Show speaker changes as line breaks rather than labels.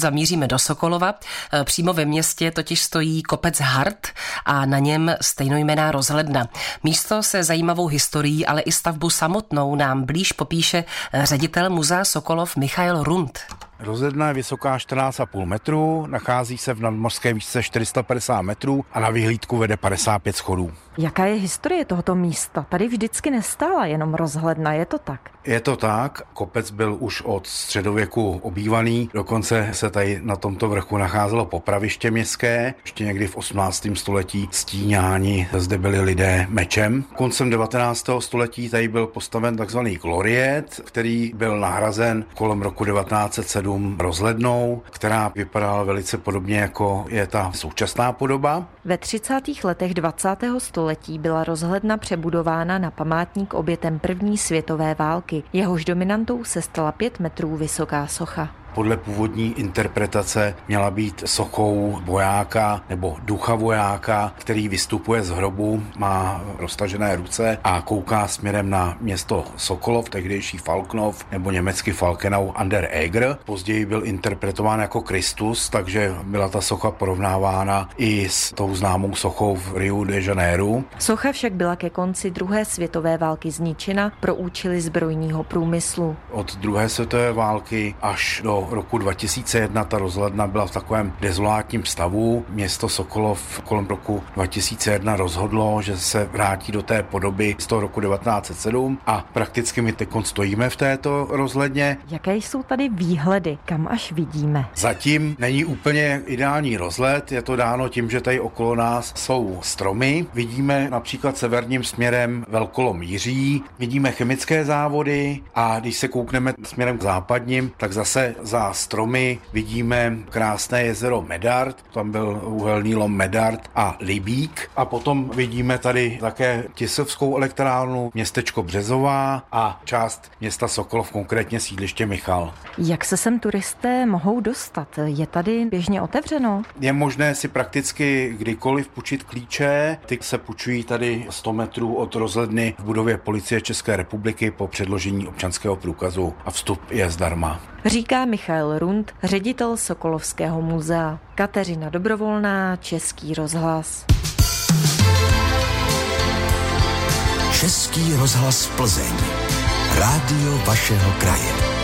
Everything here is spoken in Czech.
Zamíříme do Sokolova. E, přímo ve městě totiž stojí kopec Hart a na něm stejnojmená rozhledna. Místo se zajímavou historií, ale i stavbu samotnou nám blíž popíše ředitel muzea Sokolov Michail Rund.
Rozhledna je vysoká 14,5 metrů, nachází se v nadmořské výšce 450 metrů a na vyhlídku vede 55 schodů.
Jaká je historie tohoto místa? Tady vždycky nestála jenom rozhledna, je to tak?
Je to tak, kopec byl už od středověku obývaný, dokonce se tady na tomto vrchu nacházelo popraviště městské, ještě někdy v 18. století stíňáni, zde byli lidé mečem. Koncem 19. století tady byl postaven takzvaný gloriet, který byl nahrazen kolem roku 1907 rozhlednou, která vypadala velice podobně jako je ta současná podoba.
Ve 30. letech 20. století byla rozhledna přebudována na památník obětem první světové války. Jehož dominantou se stala pět metrů vysoká socha
podle původní interpretace měla být sochou vojáka nebo ducha vojáka, který vystupuje z hrobu, má roztažené ruce a kouká směrem na město Sokolov, tehdejší Falknov nebo německy Falkenau an der Eger. Později byl interpretován jako Kristus, takže byla ta socha porovnávána i s tou známou sochou v Rio de Janeiro.
Socha však byla ke konci druhé světové války zničena pro účely zbrojního průmyslu.
Od druhé světové války až do roku 2001 ta rozhledna byla v takovém dezolátním stavu. Město Sokolov kolem roku 2001 rozhodlo, že se vrátí do té podoby z toho roku 1907 a prakticky my teď stojíme v této rozhledně.
Jaké jsou tady výhledy, kam až vidíme?
Zatím není úplně ideální rozhled, je to dáno tím, že tady okolo nás jsou stromy. Vidíme například severním směrem Velkolom Jiří, vidíme chemické závody a když se koukneme směrem k západním, tak zase za stromy vidíme krásné jezero Medard, tam byl uhelný lom Medard a Libík a potom vidíme tady také Tisovskou elektrárnu, městečko Březová a část města Sokolov, konkrétně sídliště Michal.
Jak se sem turisté mohou dostat? Je tady běžně otevřeno?
Je možné si prakticky kdykoliv půjčit klíče. Ty se půjčují tady 100 metrů od rozhledny v budově policie České republiky po předložení občanského průkazu a vstup je zdarma.
Říká Michal Rund, ředitel Sokolovského muzea. Kateřina Dobrovolná, Český rozhlas.
Český rozhlas Plzeň. Rádio vašeho kraje.